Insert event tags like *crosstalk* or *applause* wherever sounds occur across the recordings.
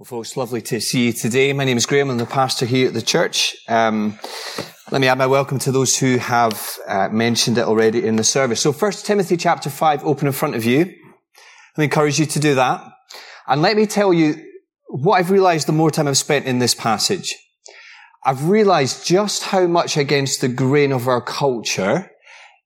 Well, folks, lovely to see you today. My name is Graeme. I'm the pastor here at the church. Um, let me add my welcome to those who have uh, mentioned it already in the service. So, First Timothy chapter five, open in front of you. Me encourage you to do that, and let me tell you what I've realised the more time I've spent in this passage. I've realised just how much against the grain of our culture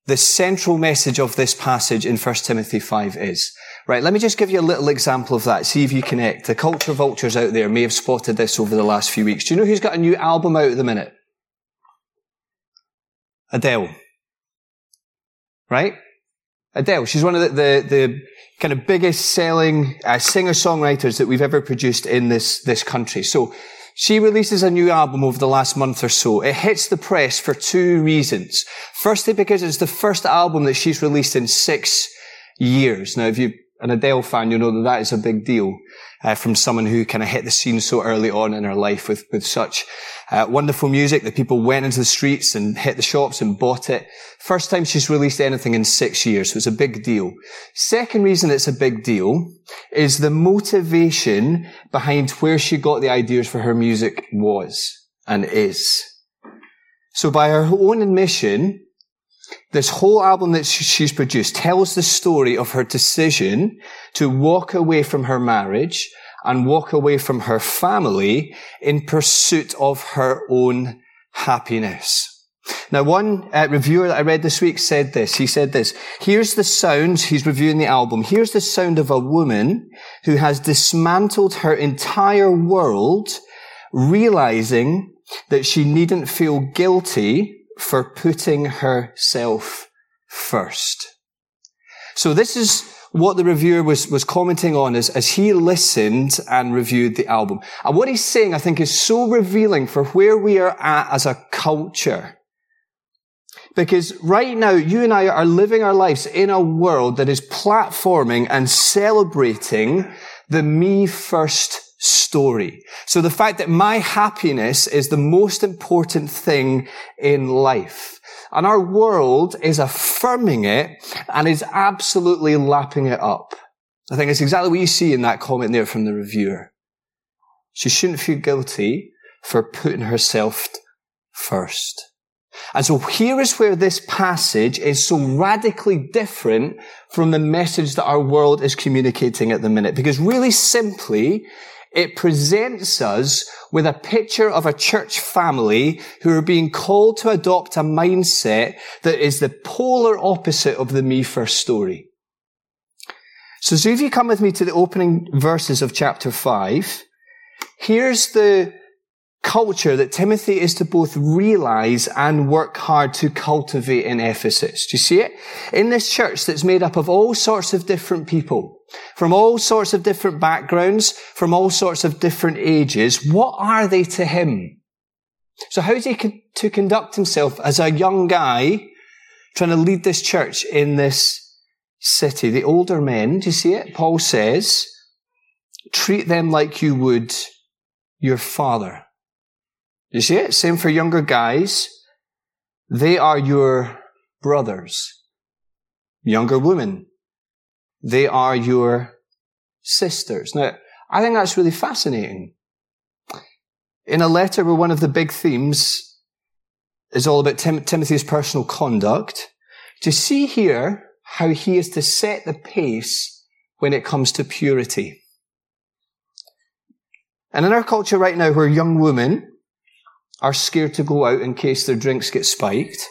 the central message of this passage in 1 Timothy 5 is. Right, let me just give you a little example of that. See if you connect. The culture vultures out there may have spotted this over the last few weeks. Do you know who's got a new album out at the minute? Adele. Right? Adele. She's one of the, the, the kind of biggest selling uh, singer-songwriters that we've ever produced in this, this country. So, she releases a new album over the last month or so. It hits the press for two reasons. Firstly, because it's the first album that she's released in six years. Now, if you an Adele fan, you know that that is a big deal uh, from someone who kind of hit the scene so early on in her life with, with such uh, wonderful music that people went into the streets and hit the shops and bought it. First time she's released anything in six years, so it's a big deal. Second reason it's a big deal is the motivation behind where she got the ideas for her music was and is. So by her own admission, this whole album that she's produced tells the story of her decision to walk away from her marriage and walk away from her family in pursuit of her own happiness. Now, one uh, reviewer that I read this week said this. He said this. Here's the sound, he's reviewing the album. Here's the sound of a woman who has dismantled her entire world, realizing that she needn't feel guilty for putting herself first. So this is what the reviewer was, was commenting on as, as he listened and reviewed the album. And what he's saying, I think, is so revealing for where we are at as a culture. Because right now, you and I are living our lives in a world that is platforming and celebrating the me first story. So the fact that my happiness is the most important thing in life. And our world is affirming it and is absolutely lapping it up. I think it's exactly what you see in that comment there from the reviewer. She shouldn't feel guilty for putting herself first. And so here is where this passage is so radically different from the message that our world is communicating at the minute. Because really simply, it presents us with a picture of a church family who are being called to adopt a mindset that is the polar opposite of the me first story. So, so if you come with me to the opening verses of chapter five, here's the culture that Timothy is to both realize and work hard to cultivate in Ephesus. Do you see it? In this church that's made up of all sorts of different people, from all sorts of different backgrounds, from all sorts of different ages, what are they to him? So how's he to conduct himself as a young guy trying to lead this church in this city? The older men, do you see it? Paul says, treat them like you would your father. You see it? Same for younger guys. They are your brothers. Younger women. They are your sisters. Now, I think that's really fascinating. In a letter where one of the big themes is all about Tim- Timothy's personal conduct, to see here how he is to set the pace when it comes to purity. And in our culture right now, where young women are scared to go out in case their drinks get spiked.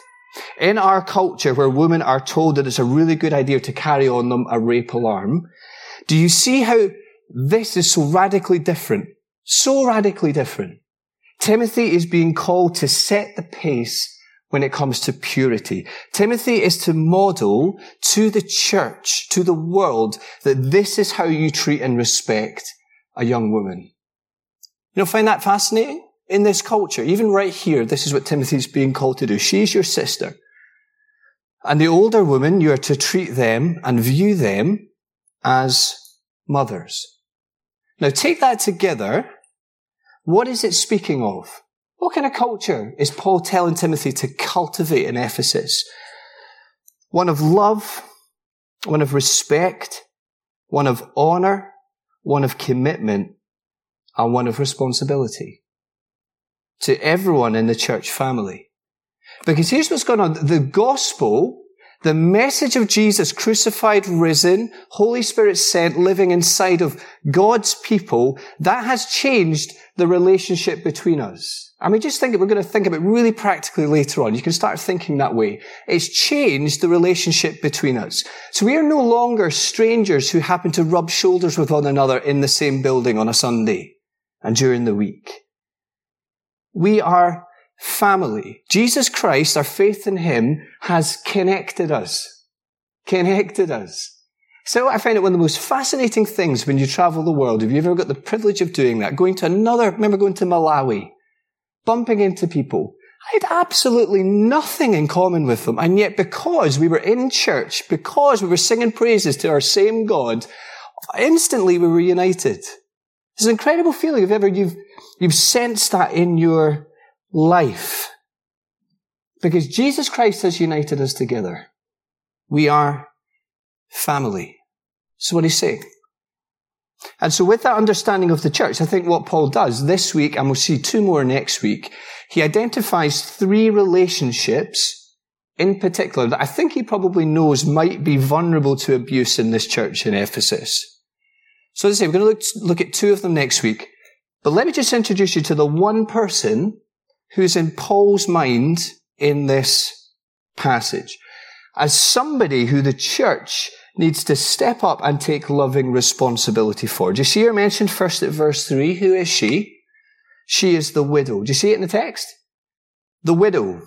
In our culture where women are told that it's a really good idea to carry on them a rape alarm, do you see how this is so radically different? So radically different. Timothy is being called to set the pace when it comes to purity. Timothy is to model to the church, to the world, that this is how you treat and respect a young woman. You know, find that fascinating? In this culture, even right here, this is what Timothy's being called to do. She's your sister. And the older women, you are to treat them and view them as mothers. Now take that together. What is it speaking of? What kind of culture is Paul telling Timothy to cultivate in Ephesus? One of love, one of respect, one of honor, one of commitment, and one of responsibility to everyone in the church family. Because here's what's going on. The gospel, the message of Jesus crucified, risen, Holy Spirit sent, living inside of God's people, that has changed the relationship between us. I mean, just think, we're going to think about really practically later on. You can start thinking that way. It's changed the relationship between us. So we are no longer strangers who happen to rub shoulders with one another in the same building on a Sunday and during the week. We are family. Jesus Christ, our faith in Him, has connected us. Connected us. So I find it one of the most fascinating things when you travel the world. If you've ever got the privilege of doing that, going to another, remember going to Malawi, bumping into people. I had absolutely nothing in common with them. And yet because we were in church, because we were singing praises to our same God, instantly we were united. It's an incredible feeling if ever you've, you've sensed that in your life. Because Jesus Christ has united us together. We are family. So what he's saying. And so with that understanding of the church, I think what Paul does this week, and we'll see two more next week, he identifies three relationships in particular that I think he probably knows might be vulnerable to abuse in this church in Ephesus. So as I say, we're going to look, look at two of them next week. But let me just introduce you to the one person who's in Paul's mind in this passage as somebody who the church needs to step up and take loving responsibility for. Do you see her mentioned first at verse 3? Who is she? She is the widow. Do you see it in the text? The widow.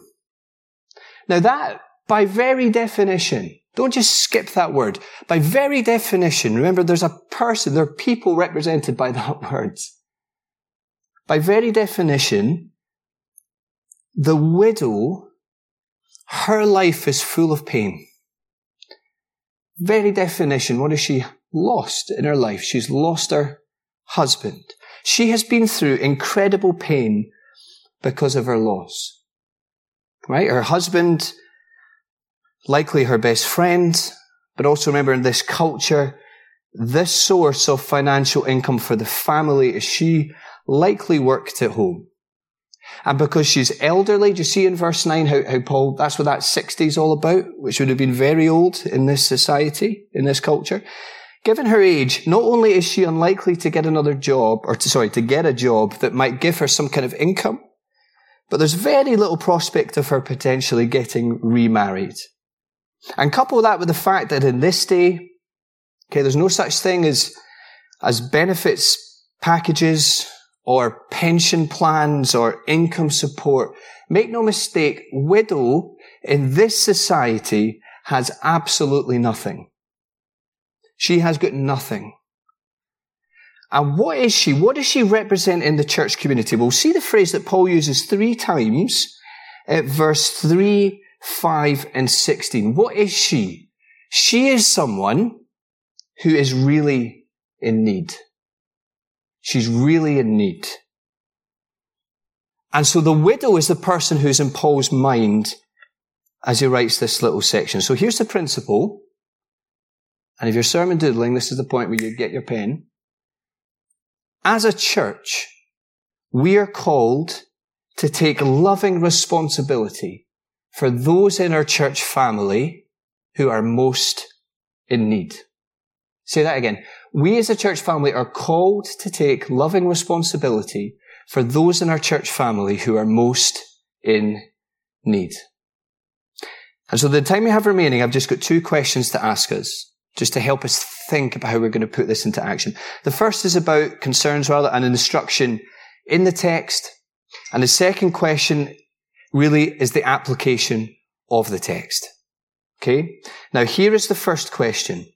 Now that, by very definition, don't just skip that word. By very definition, remember there's a person, there are people represented by that *laughs* word. By very definition, the widow, her life is full of pain. Very definition, what has she lost in her life? She's lost her husband. She has been through incredible pain because of her loss. Right? Her husband, likely her best friend, but also remember in this culture, this source of financial income for the family is she likely worked at home. And because she's elderly, do you see in verse 9 how, how Paul, that's what that 60 is all about, which would have been very old in this society, in this culture. Given her age, not only is she unlikely to get another job, or to, sorry, to get a job that might give her some kind of income, but there's very little prospect of her potentially getting remarried. And couple that with the fact that in this day, okay, there's no such thing as, as benefits packages or pension plans or income support. Make no mistake, widow in this society has absolutely nothing. She has got nothing. And what is she? What does she represent in the church community? We'll see the phrase that Paul uses three times at verse 3, 5, and 16. What is she? She is someone who is really in need. She's really in need. And so the widow is the person who's in Paul's mind as he writes this little section. So here's the principle. And if you're sermon doodling, this is the point where you get your pen. As a church, we are called to take loving responsibility for those in our church family who are most in need. Say that again. We as a church family are called to take loving responsibility for those in our church family who are most in need. And so the time we have remaining, I've just got two questions to ask us, just to help us think about how we're going to put this into action. The first is about concerns rather and an instruction in the text. And the second question really is the application of the text. Okay? Now here is the first question.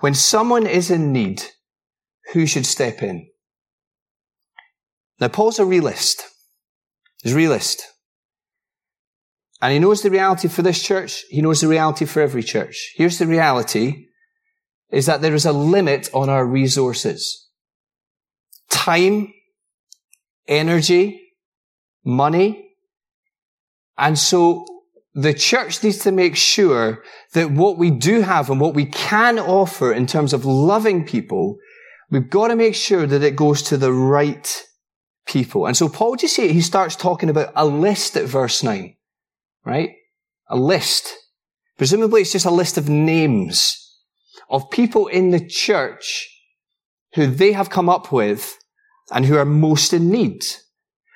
When someone is in need, who should step in? Now, Paul's a realist. He's a realist. And he knows the reality for this church. He knows the reality for every church. Here's the reality is that there is a limit on our resources. Time, energy, money. And so the church needs to make sure that what we do have and what we can offer in terms of loving people We've got to make sure that it goes to the right people. And so Paul just say he starts talking about a list at verse 9, right? A list. Presumably it's just a list of names of people in the church who they have come up with and who are most in need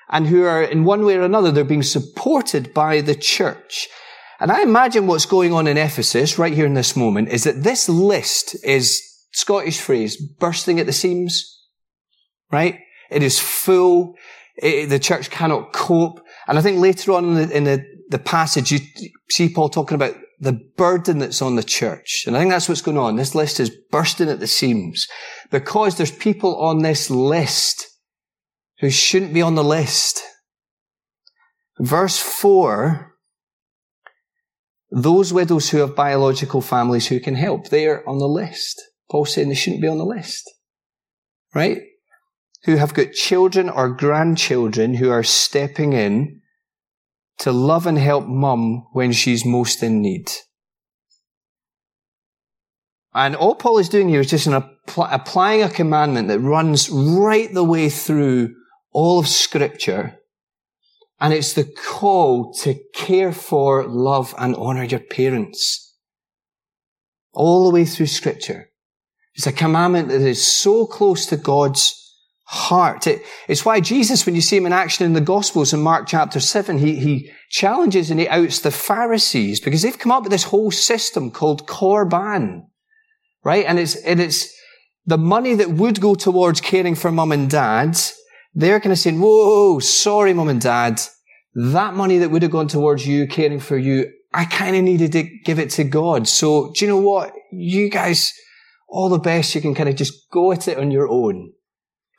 and who are in one way or another, they're being supported by the church. And I imagine what's going on in Ephesus right here in this moment is that this list is Scottish phrase, bursting at the seams, right? It is full. It, the church cannot cope. And I think later on in the, in the, the passage, you see Paul talking about the burden that's on the church. And I think that's what's going on. This list is bursting at the seams because there's people on this list who shouldn't be on the list. Verse four, those widows who have biological families who can help, they are on the list. Paul's saying they shouldn't be on the list. Right? Who have got children or grandchildren who are stepping in to love and help mum when she's most in need. And all Paul is doing here is just applying a commandment that runs right the way through all of scripture. And it's the call to care for, love and honor your parents. All the way through scripture. It's a commandment that is so close to God's heart. It, it's why Jesus, when you see him in action in the Gospels in Mark chapter 7, he, he challenges and he outs the Pharisees because they've come up with this whole system called Korban. Right? And it's, and it's the money that would go towards caring for mum and dad. They're kind of saying, whoa, sorry, mum and dad. That money that would have gone towards you, caring for you, I kind of needed to give it to God. So do you know what? You guys, all the best. You can kind of just go at it on your own.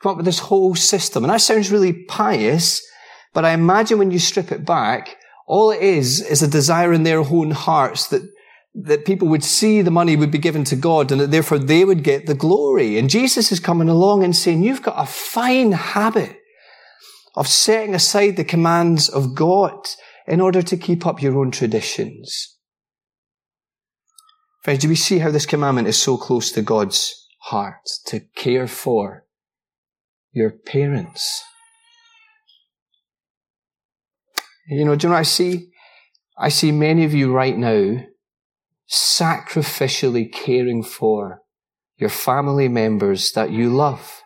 Come up with this whole system. And that sounds really pious, but I imagine when you strip it back, all it is is a desire in their own hearts that that people would see the money would be given to God and that therefore they would get the glory. And Jesus is coming along and saying, you've got a fine habit of setting aside the commands of God in order to keep up your own traditions. Friends, do we see how this commandment is so close to God's heart to care for your parents? You know, do you know I see? I see many of you right now sacrificially caring for your family members that you love.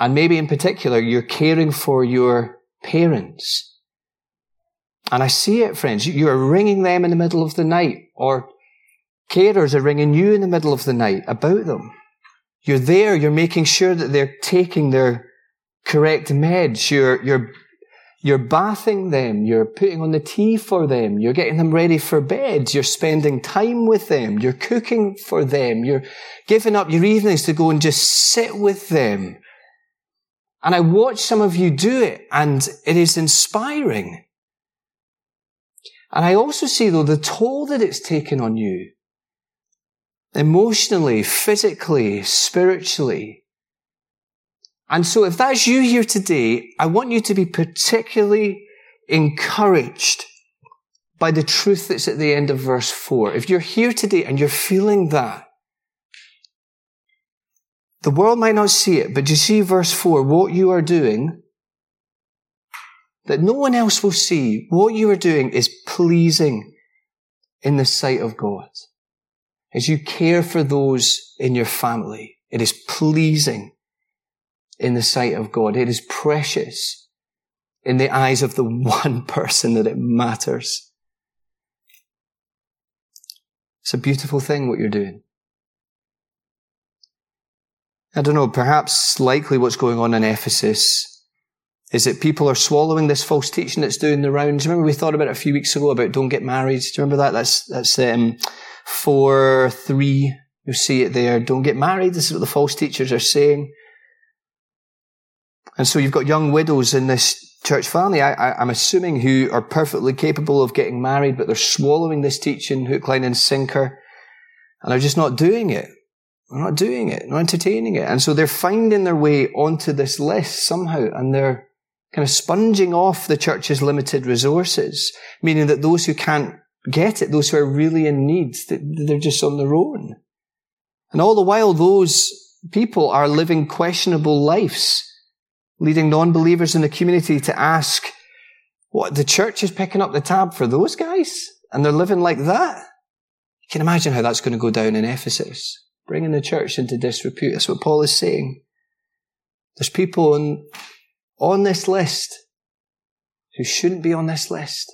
And maybe in particular, you're caring for your parents. And I see it, friends. You are ringing them in the middle of the night, or carers are ringing you in the middle of the night about them. You're there, you're making sure that they're taking their correct meds. You're, you're, you're bathing them. You're putting on the tea for them. You're getting them ready for bed. You're spending time with them. You're cooking for them. You're giving up your evenings to go and just sit with them. And I watch some of you do it and it is inspiring. And I also see though the toll that it's taken on you. Emotionally, physically, spiritually. And so if that's you here today, I want you to be particularly encouraged by the truth that's at the end of verse 4. If you're here today and you're feeling that, the world might not see it, but you see verse 4, what you are doing that no one else will see, what you are doing is pleasing in the sight of God. As you care for those in your family, it is pleasing in the sight of God. It is precious in the eyes of the *laughs* one person that it matters. It's a beautiful thing what you're doing. I don't know, perhaps likely what's going on in Ephesus is that people are swallowing this false teaching that's doing the rounds. Remember we thought about it a few weeks ago about don't get married. Do you remember that? That's, that's, um, four, three. You see it there. Don't get married. This is what the false teachers are saying. And so you've got young widows in this church family, I, am assuming, who are perfectly capable of getting married, but they're swallowing this teaching hook, line and sinker. And they're just not doing it. They're not doing it, not entertaining it. And so they're finding their way onto this list somehow, and they're kind of sponging off the church's limited resources, meaning that those who can't get it, those who are really in need, they're just on their own. And all the while, those people are living questionable lives, leading non-believers in the community to ask, what, the church is picking up the tab for those guys? And they're living like that? You can imagine how that's going to go down in Ephesus, bringing the church into disrepute. That's what Paul is saying. There's people on, on this list who shouldn't be on this list.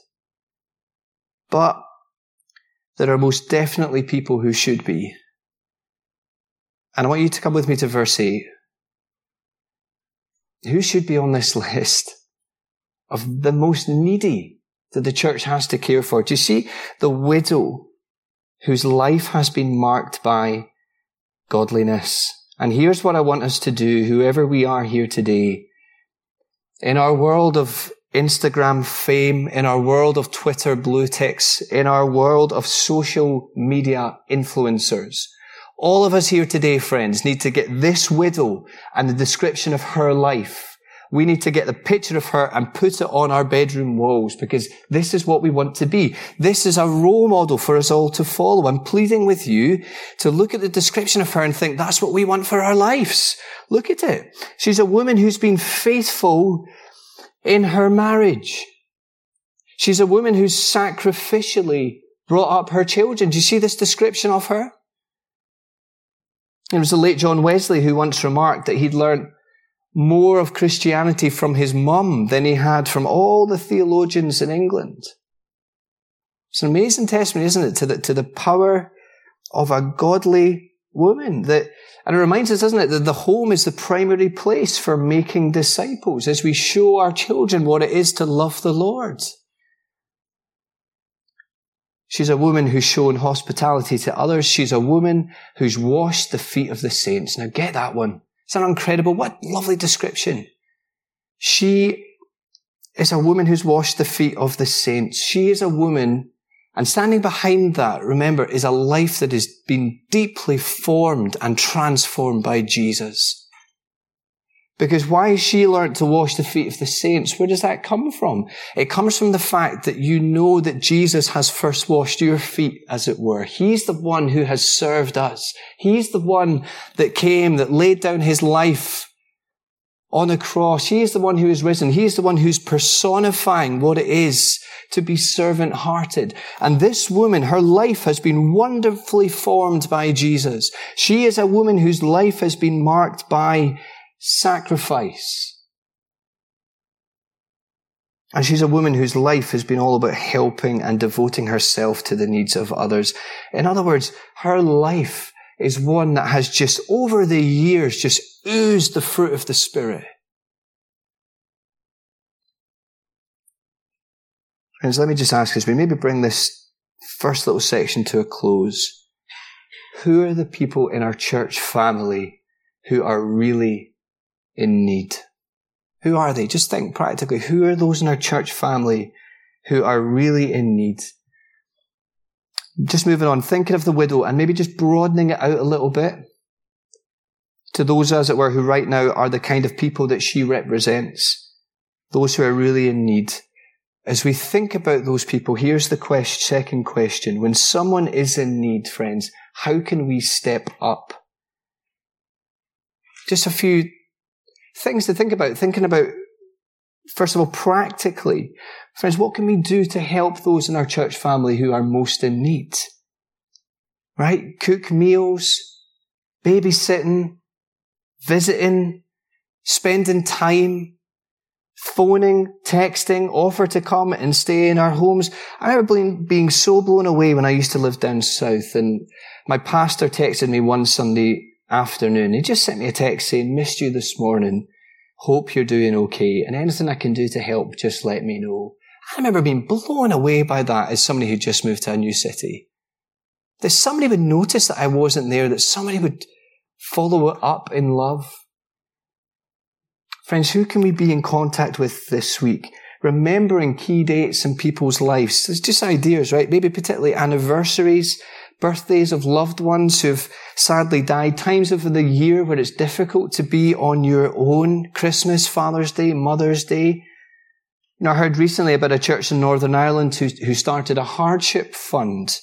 But there are most definitely people who should be. And I want you to come with me to verse 8. Who should be on this list of the most needy that the church has to care for? Do you see the widow whose life has been marked by godliness? And here's what I want us to do, whoever we are here today. In our world of Instagram fame, in our world of Twitter blue ticks, in our world of social media influencers. All of us here today, friends, need to get this widow and the description of her life. We need to get the picture of her and put it on our bedroom walls because this is what we want to be. This is a role model for us all to follow. I'm pleading with you to look at the description of her and think that's what we want for our lives. Look at it. She's a woman who's been faithful in her marriage. She's a woman who's sacrificially brought up her children. Do you see this description of her? It was the late John Wesley who once remarked that he'd learned more of Christianity from his mum than he had from all the theologians in England. It's an amazing testimony, isn't it, to the, to the power of a godly woman that and it reminds us, doesn't it, that the home is the primary place for making disciples as we show our children what it is to love the Lord. She's a woman who's shown hospitality to others. She's a woman who's washed the feet of the saints. Now get that one. It's an incredible, what lovely description. She is a woman who's washed the feet of the saints. She is a woman and standing behind that, remember, is a life that has been deeply formed and transformed by Jesus. Because why has she learned to wash the feet of the saints, where does that come from? It comes from the fact that you know that Jesus has first washed your feet, as it were. He's the one who has served us. He's the one that came, that laid down his life on a cross. He is the one who is risen. He is the one who's personifying what it is to be servant hearted. And this woman, her life has been wonderfully formed by Jesus. She is a woman whose life has been marked by sacrifice. And she's a woman whose life has been all about helping and devoting herself to the needs of others. In other words, her life is one that has just over the years just oozed the fruit of the Spirit. Friends, let me just ask as we maybe bring this first little section to a close. Who are the people in our church family who are really in need? Who are they? Just think practically. Who are those in our church family who are really in need? Just moving on, thinking of the widow and maybe just broadening it out a little bit to those, as it were, who right now are the kind of people that she represents. Those who are really in need. As we think about those people, here's the question, second question. When someone is in need, friends, how can we step up? Just a few things to think about. Thinking about, first of all, practically. Friends, what can we do to help those in our church family who are most in need? Right? Cook meals, babysitting, visiting, spending time, phoning, texting, offer to come and stay in our homes. I remember being, so blown away when I used to live down south and my pastor texted me one Sunday afternoon. He just sent me a text saying, missed you this morning. Hope you're doing okay. And anything I can do to help, just let me know. I remember being blown away by that as somebody who just moved to a new city. That somebody would notice that I wasn't there, that somebody would follow it up in love. Friends, who can we be in contact with this week? Remembering key dates in people's lives. It's just ideas, right? Maybe particularly anniversaries, birthdays of loved ones who've sadly died, times of the year where it's difficult to be on your own. Christmas, Father's Day, Mother's Day. You know, I heard recently about a church in Northern Ireland who, who started a hardship fund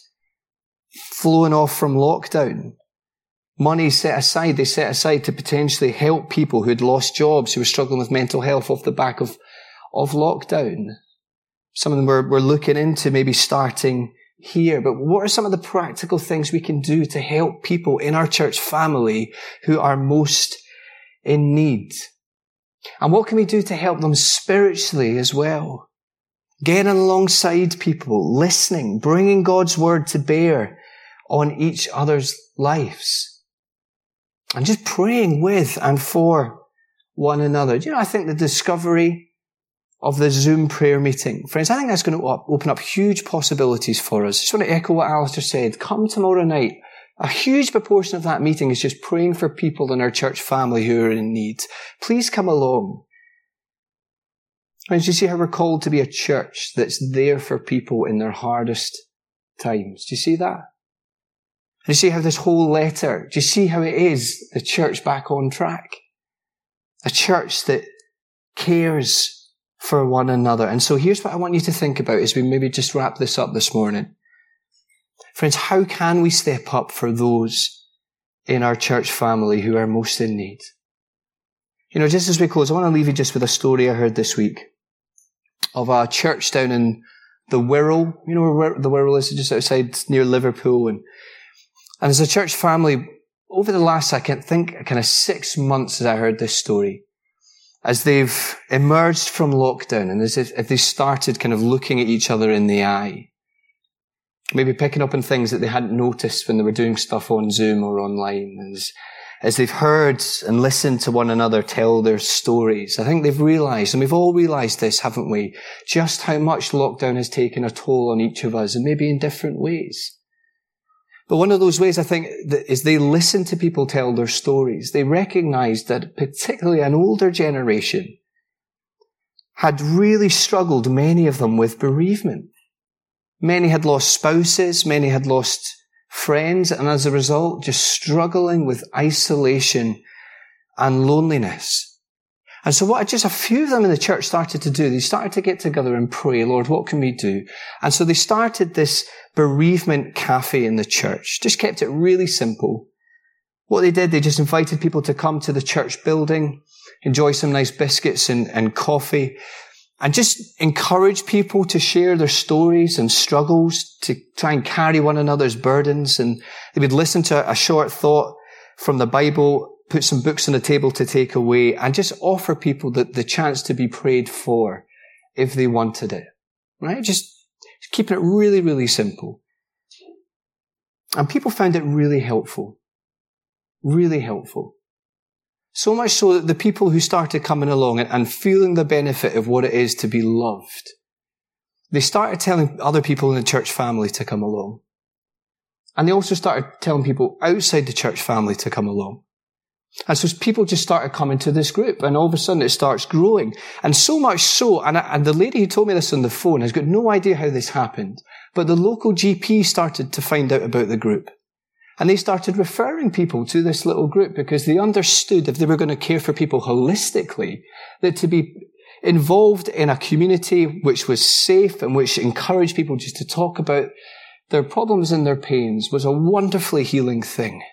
flowing off from lockdown money set aside, they set aside to potentially help people who had lost jobs, who were struggling with mental health off the back of, of lockdown. Some of them were, were looking into maybe starting here, but what are some of the practical things we can do to help people in our church family who are most in need? And what can we do to help them spiritually as well? Getting alongside people, listening, bringing God's word to bear on each other's lives. And just praying with and for one another. You know, I think the discovery of the Zoom prayer meeting, friends, I think that's going to open up huge possibilities for us. Just want to echo what Alistair said. Come tomorrow night. A huge proportion of that meeting is just praying for people in our church family who are in need. Please come along. Friends, you see how we're called to be a church that's there for people in their hardest times? Do you see that? Do you see how this whole letter, do you see how it is the church back on track? A church that cares for one another. And so here's what I want you to think about as we maybe just wrap this up this morning. Friends, how can we step up for those in our church family who are most in need? You know, just as we close, I want to leave you just with a story I heard this week of a church down in the Wirral. You know where the Wirral is, just outside near Liverpool. And, and as a church family, over the last, I can't think, kind of six months as I heard this story, as they've emerged from lockdown and as if, if they started kind of looking at each other in the eye, maybe picking up on things that they hadn't noticed when they were doing stuff on Zoom or online, as, as they've heard and listened to one another tell their stories, I think they've realized, and we've all realized this, haven't we, just how much lockdown has taken a toll on each of us, and maybe in different ways. But one of those ways I think is they listen to people tell their stories. They recognize that particularly an older generation had really struggled, many of them, with bereavement. Many had lost spouses, many had lost friends, and as a result, just struggling with isolation and loneliness. And so what just a few of them in the church started to do, they started to get together and pray, Lord, what can we do? And so they started this bereavement cafe in the church. Just kept it really simple. What they did, they just invited people to come to the church building, enjoy some nice biscuits and, and coffee, and just encourage people to share their stories and struggles, to try and carry one another's burdens. And they would listen to a short thought from the Bible put some books on the table to take away and just offer people the, the chance to be prayed for if they wanted it. Right? Just keeping it really, really simple. And people found it really helpful. Really helpful. So much so that the people who started coming along and, and feeling the benefit of what it is to be loved, they started telling other people in the church family to come along. And they also started telling people outside the church family to come along. And so people just started coming to this group and all of a sudden it starts growing. And so much so, and, I, and the lady who told me this on the phone has got no idea how this happened, but the local GP started to find out about the group. And they started referring people to this little group because they understood if they were going to care for people holistically, that to be involved in a community which was safe and which encouraged people just to talk about their problems and their pains was a wonderfully healing thing.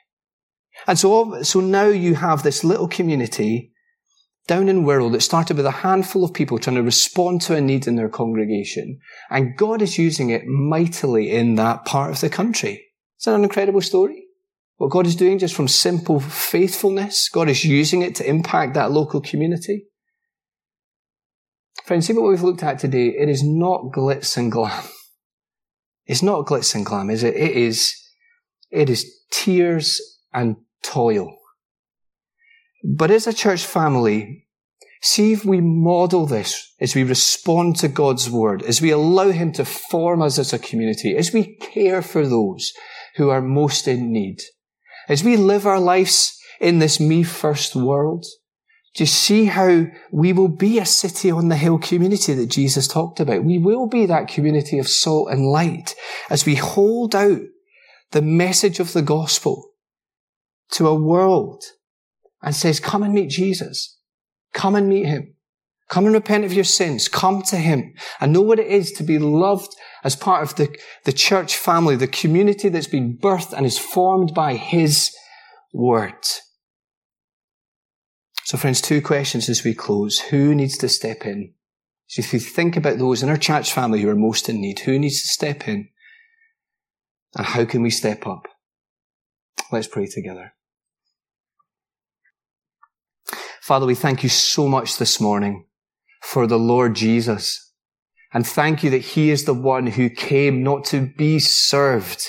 And so, so now you have this little community down in Wirral that started with a handful of people trying to respond to a need in their congregation. And God is using it mightily in that part of the country. Isn't that an incredible story? What God is doing just from simple faithfulness, God is using it to impact that local community. Friends, see what we've looked at today. It is not glitz and glam. It's not glitz and glam, is it? It is, it is tears and toil. But as a church family, see if we model this as we respond to God's word, as we allow Him to form us as a community, as we care for those who are most in need, as we live our lives in this me first world, do you see how we will be a city on the hill community that Jesus talked about? We will be that community of salt and light as we hold out the message of the gospel to a world and says, come and meet Jesus. Come and meet him. Come and repent of your sins. Come to him and know what it is to be loved as part of the, the church family, the community that's been birthed and is formed by his word. So friends, two questions as we close. Who needs to step in? So if you think about those in our church family who are most in need, who needs to step in? And how can we step up? Let's pray together. Father, we thank you so much this morning for the Lord Jesus. And thank you that he is the one who came not to be served,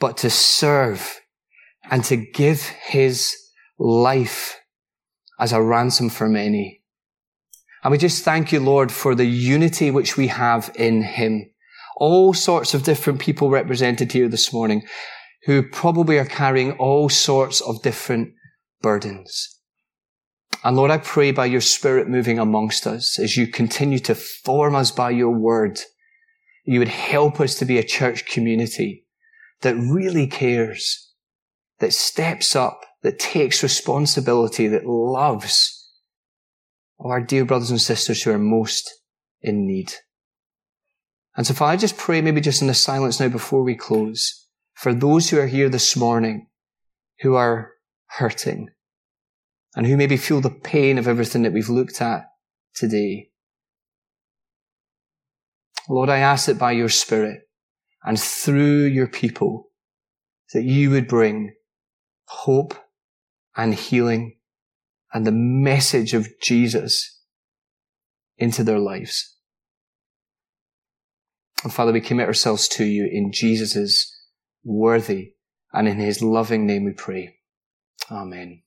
but to serve and to give his life as a ransom for many. And we just thank you, Lord, for the unity which we have in him. All sorts of different people represented here this morning who probably are carrying all sorts of different burdens. And Lord, I pray by your spirit moving amongst us as you continue to form us by your word, you would help us to be a church community that really cares, that steps up, that takes responsibility, that loves our dear brothers and sisters who are most in need. And so if I just pray maybe just in the silence now before we close, for those who are here this morning who are hurting and who maybe feel the pain of everything that we've looked at today. Lord, I ask that by your Spirit and through your people that you would bring hope and healing and the message of Jesus into their lives. And Father, we commit ourselves to you in Jesus' worthy and in his loving name we pray. Amen.